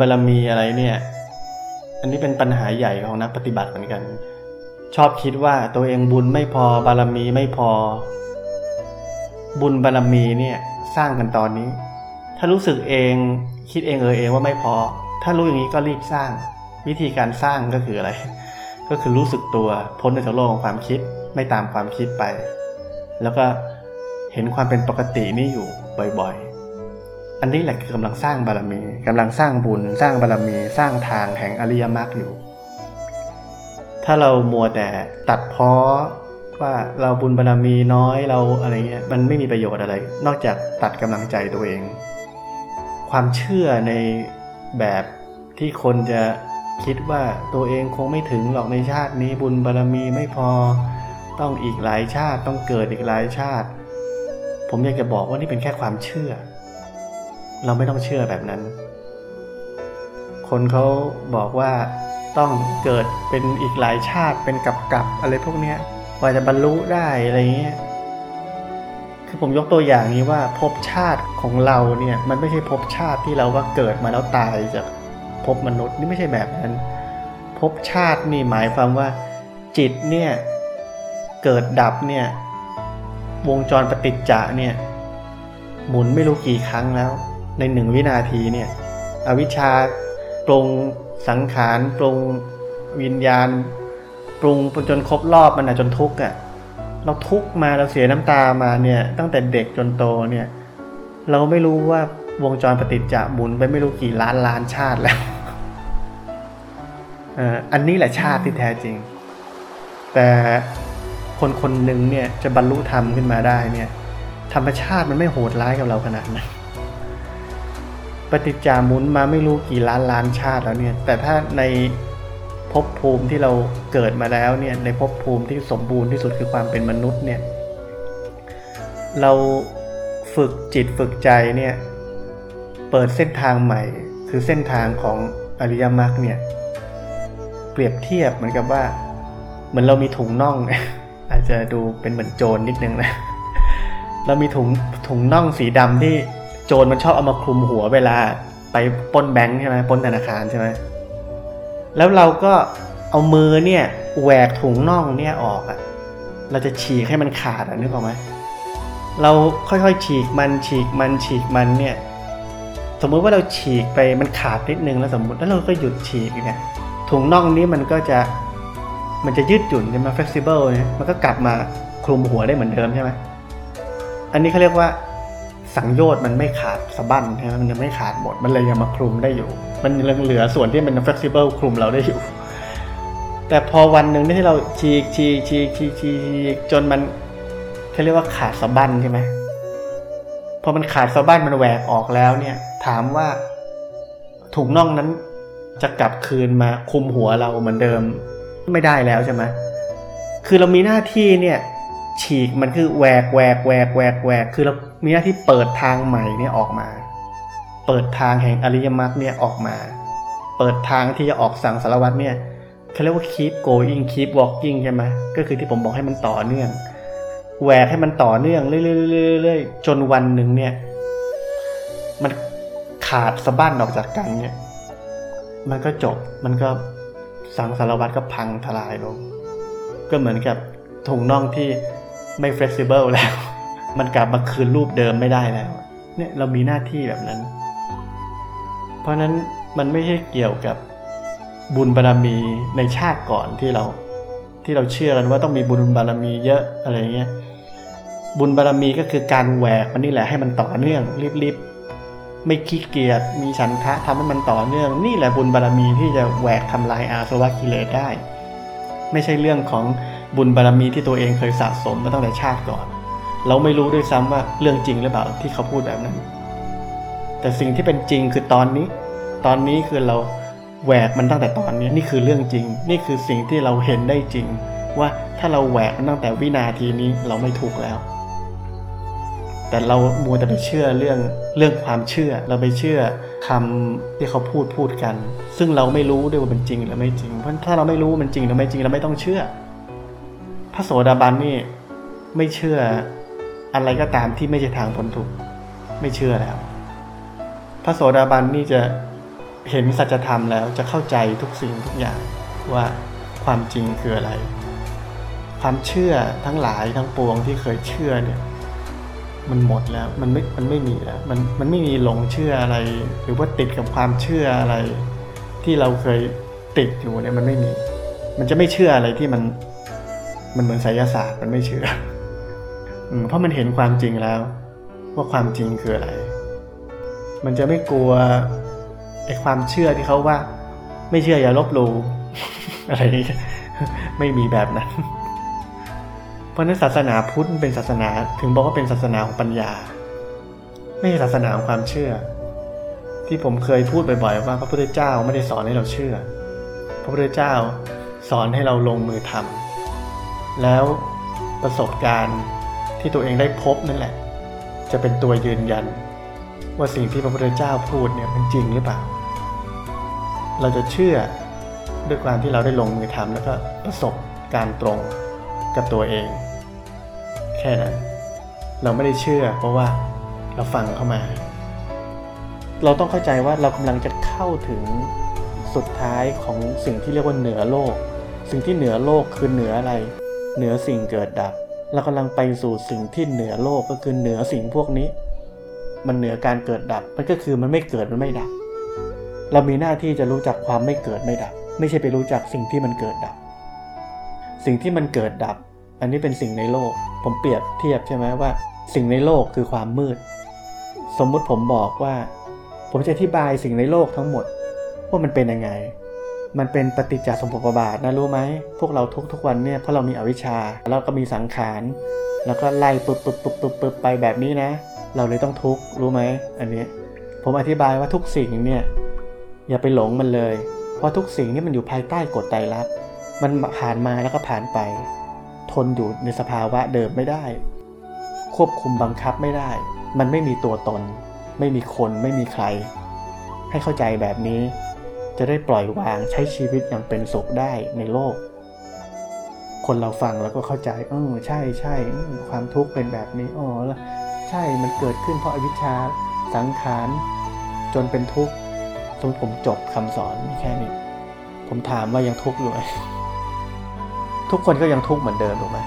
บารรมีอะไรเนี่ย อันนี้เป็นปัญหาใหญ่ของนักปฏิบัติเหมือนกัน ชอบคิดว่าตัวเองบุญไม่พอบารมีไม่พอ บุญบารมีเนี่ยสร้างกันตอนนี้ ถ้ารู้สึกเองคิดเองเออเองว่าไม่พอ ถ้ารู้อย่างนี้ก็รีบสร้าง วิธีการสร้างก็คืออะไร ก็คือรู้สึกตัวพ้นจากโลกของความคิดไม่ตามความคิดไป แล้วก็เห็นความเป็นปกตินี่อยู่บ่อยๆ อันนี้แหละคือกำลังสร้างบารมี กำลังสร้างบุญ สร้างบารมี สร้างทางแห่งอริยมรรคอยู่ ถ้าเรามัวแต่ตัดพ้อว่าเราบุญบารมีน้อยเราอะไรเงี้ยมันไม่มีประโยชน์อะไร นอกจากตัดกำลังใจตัวเอง ความเชื่อในแบบที่คนจะคิดว่าตัวเองคงไม่ถึงหรอกในชาตินี้บุญบารมีไม่พอต้องอีกหลายชาติต้องเกิดอีกหลายชาติ ผมอยากจะบอกว่านี่เป็นแค่ความเชื่อ เราไม่ต้องเชื่อแบบนั้น คนเขาบอกว่าต้องเกิดเป็นอีกหลายชาติเป็นกับกับอะไรพวกเนี้ยกว่าจะบรรลุได้อะไรเงี้ยคือผมยกตัวอย่างนี้ว่าภพชาติของเราเนี่ยมันไม่ใช่ภพชาติที่เราว่าเกิดมาแล้วตายจากภพมนุษย์นี่ไม่ใช่แบบนั้นภพชาตินี่หมายความว่า จิตเนี่ยเกิดดับเนี่ยวงจรปฏิจจะเนี่ย หมุนไม่รู้กี่ครั้งแล้ว ในหนึ่งวินาทีเนี่ยอวิชชาปรุงสังขารปรุงวิญญาณ ปรุงจนครบรอบมันอะจนทุกข์อะเราทุกข์มาเราเสียน้ำตามาเนี่ย ตั้งแต่เด็กจนโตเนี่ย เราไม่รู้ว่าวงจรปฏิจจะหมุนไปไม่รู้กี่ล้านล้านชาติแล้วอันนี้แหละชาติที่แท้จริง แต่คนคนหนึ่งเนี่ยจะบรรลุธรรมขึ้นมาได้เนี่ย ธรรมชาติมันไม่โหดร้ายกับเราขนาดนั้น ปฏิจจามุนมาไม่รู้กี่ล้านล้านชาติแล้วเนี่ย แต่ถ้าในภพภูมิที่เราเกิดมาแล้วเนี่ย ในภพภูมิที่สมบูรณ์ที่สุดคือความเป็นมนุษย์เนี่ย เราฝึกจิตฝึกใจเนี่ย เปิดเส้นทางใหม่ คือเส้นทางของอริยมรรคเนี่ย เปรียบเทียบเหมือนกับว่า เหมือนเรามีถุงน่อง อาจจะดูเป็นเหมือนโจรนนิดนึงนะ เรามีถุงถุงน่องสีดำที่ โจรมันชอบเอามาคลุมหัวเวลาไปป้นแบงค์ใช่ไหมป้นธนาคารใช่ไหมแล้วเราก็เอามือเนี่ยแหวกถุงน่องเนี่ยออกอะ่ะ เราจะฉีกให้มันขาดอะนึกออกไหมเราค่อยๆฉีกมันฉีกมันฉีกมันเนี่ย สมมุติว่าเราฉีกไปมันขาดนิดนึงแล้วสมมติแล้วเราก็หยุดฉีกเนี่ยถุงน่องนี้มันก็จะมันจะยืดหยุ่นใช่ไหม flexible เนี่ยมันก็กลับมาคลุมหัวได้เหมือนเดิมใช่ไหมอันนี้เขาเรียกว่า สังโยชน์มันไม่ขาดสะบั้นใช่ไหมมันยังไม่ขาดหมด มันเลยยังมาคลุมได้อยู่ มันยังเหลือส่วนที่เป็น flexible คลุมเราได้อยู่ แต่พอวันหนึ่งที่เราฉีกฉีกฉีกฉีกฉีกจนมันเขาเรียกว่าขาดสะบั้นใช่ไหมพอมันขาดสะบั้นมันแหวกออกแล้วเนี่ย ถามว่าถุงน่องนั้นจะกลับคืนมาคุมหัวเราเหมือนเดิมไม่ได้แล้วใช่ไหมคือเรามีหน้าที่เนี่ย ฉีกมันคือแหวกแหวกแหวกแหวกแหวกคือเรามีหน้าที่เปิดทางใหม่เนี่ยออกมา เปิดทางแห่งอริยมรรคเนี่ยออกมา เปิดทางที่จะออกสั่งสารวัตรเนี่ยเขาเรียกว่า keep going keep walking ใช่ไหมก็คือที่ผมบอกให้มันต่อเนื่องแหวกให้มันต่อเนื่องเรื่อยๆจนวันหนึ่งเนี่ย มันขาดสะบั้นออกจากกันเนี่ย มันก็จบมันก็สังสารวัฏก็พังทลายลง ก็เหมือนกับถุงน่องที่ ไม่เฟ l ซิเบิลแล้ว มันกลับมาคืนรูปเดิมไม่ได้แล้ว เนี่ยเรามีหน้าที่แบบนั้น เพราะนั้นมันไม่ใช่เกี่ยวกับบุญบารรมีในชาติก่อนที่เรา ที่เราเชื่อกันว่าต้องมีบุญบารรมีเยอะอะไรเงี้ยบุญบารรมีก็คือการแหวกมันนี่แหละให้มันต่อเนื่องรีบไม่ขี้เกียจมีฉันทะทำให้มันต่อเนื่อง นี่แหละบุญบารรมีที่จะแหวกทำลายอาสวะกิเลสได้ ไม่ใช่เรื่องของ บุญบารรมีที่ตัวเองเคยสะสมมาตั้งแต่ชาติก่อน เราไม่รู้ด้วยซ้ำว่าเรื่องจริงหรือเปล่าที่เขาพูดแบบนั้น แต่สิ่งที่เป็นจริงคือตอนนี้ ตอนนี้คือเราแหวกมันตั้งแต่ตอนนี้นี่คือเรื่องจริง นี่คือสิ่งที่เราเห็นได้จริง ว่าถ้าเราแหวกมันตั้งแต่วินาทีนี้เราไม่ถูกแล้ว แต่เรามัวแต่ไปเชื่อเรื่องเรื่องความเชื่อ เราไปเชื่อคำที่เขาพูดพูดกัน ซึ่งเราไม่รู้ด้วยว่าเป็นจริงหรือไม่จริง เพราะถ้าเราไม่รู้มันจริงหรือไม่จริงเราไม่ต้องเชื่อ พระโสดาบันนี่ไม่เชื่ออะไรก็ตามที่ไม่ใช่ทางพ้นทุกข์ไม่เชื่อแล้ว พระโสดาบันนี่จะเห็นสัจธรรมแล้วจะเข้าใจทุกสิ่งทุกอย่างว่าความจริงคืออะไร ความเชื่อทั้งหลายทั้งปวงที่เคยเชื่อเนี่ย มันหมดแล้วมันไม่มันไม่มีแล้วมันมันไม่มีหลงเชื่ออะไร หรือว่าติดกับความเชื่ออะไร ที่เราเคยติดอยู่เนี่ยมันไม่มี มันจะไม่เชื่ออะไรที่มัน มันเหมือนไสยศาสตร์มันไม่เชื่อเพราะมันเห็นความจริงแล้ว ว่าความจริงคืออะไร มันจะไม่กลัวไอ้ความเชื่อที่เขาว่า ไม่เชื่ออย่าลบหลู่อะไรนี้ไม่มีแบบนั้น เพราะนั้นศาสนาพุทธเป็นศาสนาถึงบอกว่าเป็นศาสนาของปัญญา ไม่ใช่ศาสนาของความเชื่อ ที่ผมเคยพูดบ่อยๆว่า พระพุทธเจ้าไม่ได้สอนให้เราเชื่อ พระพุทธเจ้าสอนให้เราลงมือทำ แล้วประสบการณ์ที่ตัวเองได้พบนั่นแหละ จะเป็นตัวยืนยัน ว่าสิ่งที่พระพุทธเจ้าพูดเนี่ยมันจริงหรือเปล่า เราจะเชื่อด้วยความที่เราได้ลงมือทำแล้วก็ประสบการณ์ตรงกับตัวเอง แค่นั้น เราไม่ได้เชื่อเพราะว่าเราฟังเข้ามา เราต้องเข้าใจว่าเรากำลังจะเข้าถึงสุดท้ายของสิ่งที่เรียกว่าเหนือโลก สิ่งที่เหนือโลกคือเหนืออะไร เหนือสิ่งเกิดดับเรากำลังไปสู่สิ่งที่เหนือโลกก็คือเหนือสิ่งพวกนี้ มันเหนือการเกิดดับมันก็คือมันไม่เกิดมันไม่ดับ เรามีหน้าที่จะรู้จักความไม่เกิดไม่ดับ ไม่ใช่ไปรู้จักสิ่งที่มันเกิดดับ สิ่งที่มันเกิดดับ อันนี้เป็นสิ่งในโลก ผมเปรียบเทียบใช่ไหมว่า สิ่งในโลกคือความมืด สมมุติผมบอกว่า ผมจะอธิบายสิ่งในโลกทั้งหมดว่ามันเป็นยังไง มันเป็นปฏิจจสมุปบาทนะรู้ไหม พวกเราทุกทุกวันเนี่ยเพราะเรามีอวิชชา แล้วก็มีสังขาร แล้วก็ไล่ปึ๊บปึ๊บปึ๊บปึ๊บปึ๊บไปแบบนี้นะ เราเลยต้องทุกข์รู้ไหมอันนี้ ผมอธิบายว่าทุกสิ่งเนี่ยอย่าไปหลงมันเลย เพราะทุกสิ่งนี่มันอยู่ภายใต้กฎไตรลักษณ์มันผ่านมาแล้วก็ผ่านไป ทนอยู่ในสภาวะเดิมไม่ได้ ควบคุมบังคับไม่ได้ มันไม่มีตัวตน ไม่มีคนไม่มีใคร ให้เข้าใจแบบนี้ จะได้ปล่อยวางใช้ชีวิตอย่างเป็นสุขได้ในโลก คนเราฟังแล้วก็เข้าใจเออใช่ใช่ความทุกข์เป็นแบบนี้อ๋อแล้วใช่มันเกิดขึ้นเพราะอวิชชาสังขารจนเป็นทุกข์สมผมจบคำสอนแค่นี้ ผมถามว่ายังทุกข์อยู่ไหมทุกคนก็ยังทุกข์เหมือนเดิมถูกไหม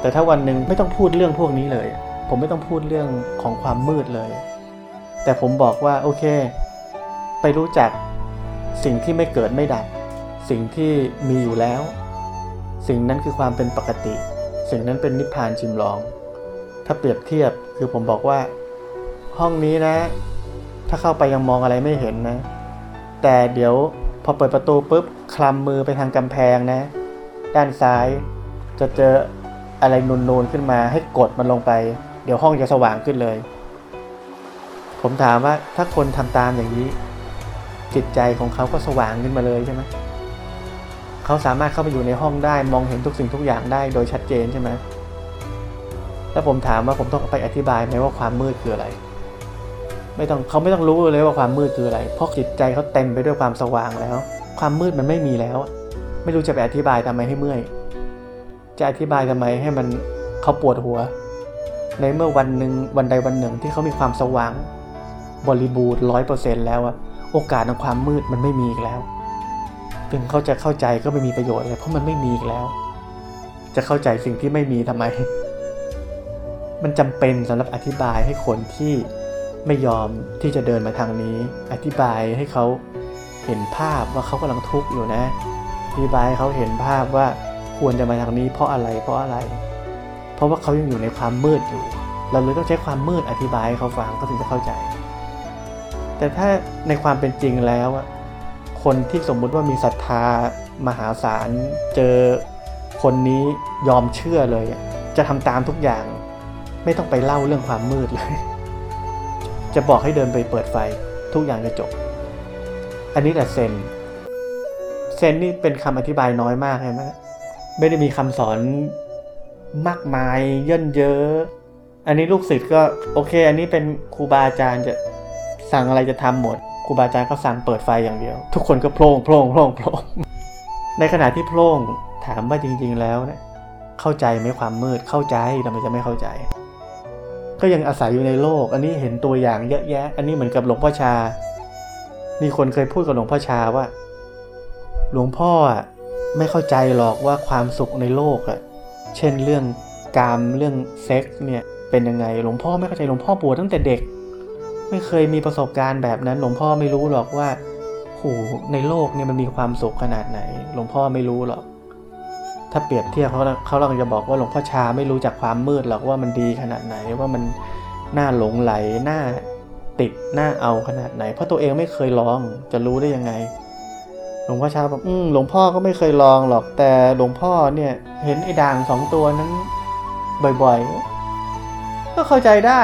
แต่ถ้าวันหนึ่งไม่ต้องพูดเรื่องพวกนี้เลย ผมไม่ต้องพูดเรื่องของความมืดเลย แต่ผมบอกว่าโอเค ไปรู้จัก สิ่งที่ไม่เกิดไม่ดับ สิ่งที่มีอยู่แล้ว สิ่งนั้นคือความเป็นปกติ สิ่งนั้นเป็นนิพพานชิมลอง ถ้าเปรียบเทียบคือผมบอกว่า ห้องนี้นะ ถ้าเข้าไปยังมองอะไรไม่เห็นนะ แต่เดี๋ยวพอเปิดประตูปุ๊บคลำมือไปทางกำแพงนะ ด้านซ้ายจะเจออะไรนูนๆขึ้นมาให้กดมันลงไป เดี๋ยวห้องจะสว่างขึ้นเลย ผมถามว่าถ้าคนทำตามอย่างนี้ จิตใจของเขาก็สว่างขึ้นมาเลยใช่ไหมเขาสามารถเข้าไปอยู่ในห้องได้มองเห็นทุกสิ่งทุกอย่างได้โดยชัดเจนใช่ไหมแล้วผมถามว่าผมต้องไปอธิบายไหมว่าความมืดคืออะไร ไม่ต้องเขาไม่ต้องรู้เลยว่าความมืดคืออะไร เพราะจิตใจเขาเต็มไปด้วยความสว่างแล้ว ความมืดมันไม่มีแล้ว ไม่รู้จะไปอธิบายทำไมให้เมื่อย จะอธิบายทำไมให้มันเขาปวดหัว ในเมื่อวันหนึ่งวันใดวันหนึ่งที่เขามีความสว่าง บริบูรณ์ร้อยเปอร์เซ็นต์แล้วอะ โอกาสของความมืดมันไม่มีอีกแล้ว ถึงเขาจะเข้าใจก็ไม่มีประโยชน์เลยเพราะมันไม่มีอีกแล้ว จะเข้าใจสิ่งที่ไม่มีทำไม มันจำเป็นสำหรับอธิบายให้คนที่ไม่ยอมที่จะเดินมาทางนี้ อธิบายให้เขาเห็นภาพว่าเขากำลังทุกข์อยู่นะ อธิบายให้เขาเห็นภาพว่าควรจะมาทางนี้เพราะอะไรเพราะอะไร เพราะว่าเขายังอยู่ในความมืดอยู่ เราเลยต้องใช้ความมืดอธิบายให้เขาฟังเขาถึงจะเข้าใจ แต่ถ้าในความเป็นจริงแล้วคนที่สมมุติว่ามีศรัทธามหาศาลเจอคนนี้ยอมเชื่อเลย จะทำตามทุกอย่าง ไม่ต้องไปเล่าเรื่องความมืดเลย จะบอกให้เดินไปเปิดไฟทุกอย่างจะจบ อันนี้แหละเซนเซนนี่เป็นคำอธิบายน้อยมากใช่ไหมไม่ได้มีคำสอนมากมายเย่นเยอะ อันนี้ลูกศิษย์ก็โอเค อันนี้เป็นครูบาอาจารย์จะ สั่งอะไรจะทำหมดครูบาอาจารย์ก็สั่งเปิดไฟอย่างเดียว ทุกคนก็โพล่งโพล่งโพล่งโพล่งในขณะที่โพล่งถามว่าจริง ๆ แล้วเนี่ยเข้าใจไหมความมืดเข้าใจทำไมจะไม่เข้าใจ ก็ยังอาศัยอยู่ในโลก อันนี้เห็นตัวอย่างเยอะแยะ อันนี้เหมือนกับหลวงพ่อชา มีคนเคยพูดกับหลวงพ่อชาว่า หลวงพ่ออะไม่เข้าใจหรอกว่าความสุขในโลกอะเช่นเรื่องกามเรื่องเซ็กส์เนี่ยเป็นยังไงหลวงพ่อไม่เข้าใจหลวงพ่อบวชตั้งแต่เด็ก ไม่เคยมีประสบการณ์แบบนั้น หลวงพ่อไม่รู้หรอกว่าโหในโลกเนี่ยมันมีความสุขขนาดไหน หลวงพ่อไม่รู้หรอก ถ้าเปรียบเทียบเขาเขาเราจะบอกว่าหลวงพ่อชาไม่รู้จักความมืดหรอกว่ามันดีขนาดไหนว่ามันน่าหลงไหลน่าติดน่าเอาขนาดไหน เพราะตัวเองไม่เคยลองจะรู้ได้ยังไง หลวงพ่อชาบอกอืมหลวงพ่อก็ไม่เคยลองหรอกแต่หลวงพ่อเนี่ยเห็นไอ้ด่างสองตัวนั้นบ่อยๆก็เข้าใจได้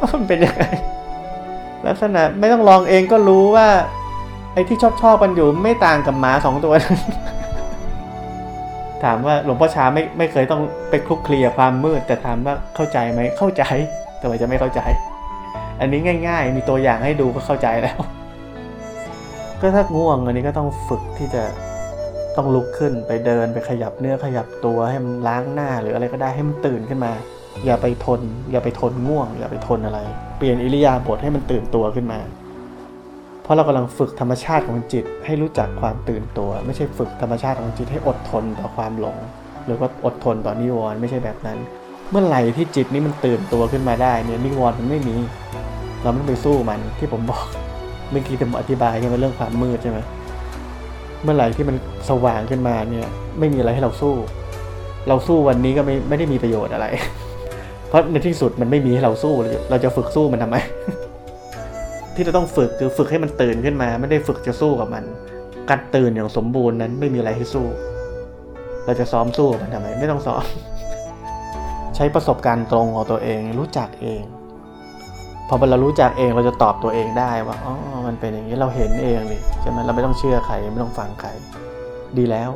ว่ามันเป็นยังไง ลักษณะไม่ต้องลองเองก็รู้ว่า ไอ้ที่ชอบชอบกันอยู่ไม่ต่างกับหมาสองตัวนั้นถามว่าหลวงพ่อชาไม่ไม่เคยต้องไปคลุกเคลีกับความมืด แต่ถามว่าเข้าใจไหมเข้าใจแต่ว่าจะไม่เข้าใจ อันนี้ง่าย ๆ มีตัวอย่างให้ดูก็เข้าใจแล้ว ก็ถ้าง่วงอันนี้ก็ต้องฝึกที่จะต้องลุกขึ้นไปเดินไปขยับเนื้อขยับตัวให้มันล้างหน้าหรืออะไรก็ได้ให้มันตื่นขึ้นมา อย่าไปทน อย่าไปทนง่วง อย่าไปทนอะไร เปลี่ยนอิริยาบถให้มันตื่นตัวขึ้นมา เพราะเรากำลังฝึกธรรมชาติของจิตให้รู้จักความตื่นตัว ไม่ใช่ฝึกธรรมชาติของจิตให้อดทนต่อความหลง หรือว่าอดทนต่อนิวรณ์ไม่ใช่แบบนั้น เมื่อไหร่ที่จิตนี้มันตื่นตัวขึ้นมาได้เนี่ยนิวรณ์มันไม่มี เราไม่ต้องไปสู้มันที่ผมบอกเมื่อกี้ผมอธิบายใช่ไหมเรื่องความมืดใช่ไหมเมื่อไหร่ที่มันสว่างขึ้นมาเนี่ย ไม่มีอะไรให้เราสู้ เราสู้วันนี้ก็ไม่ไม่ได้มีประโยชน์อะไร ราะในที่สุดมันไม่มีให้เราสู้ เราจะเราจะฝึกสู้มันทำไม ที่เราต้องฝึกคือฝึกให้มันตื่นขึ้นมา ไม่ได้ฝึกจะสู้กับมัน การตื่นอย่างสมบูรณ์นั้นไม่มีอะไรให้สู้ เราจะซ้อมสู้กับมันทำไม ไม่ต้องซ้อม ใช้ประสบการณ์ตรงของตัวเอง รู้จักเอง พอเรารู้จักเองเราจะตอบตัวเองได้ว่าอ๋อมันเป็นอย่างนี้เราเห็นเองเลยใช่ไหมเราไม่ต้องเชื่อใครไม่ต้องฟังใคร ดีแล้ว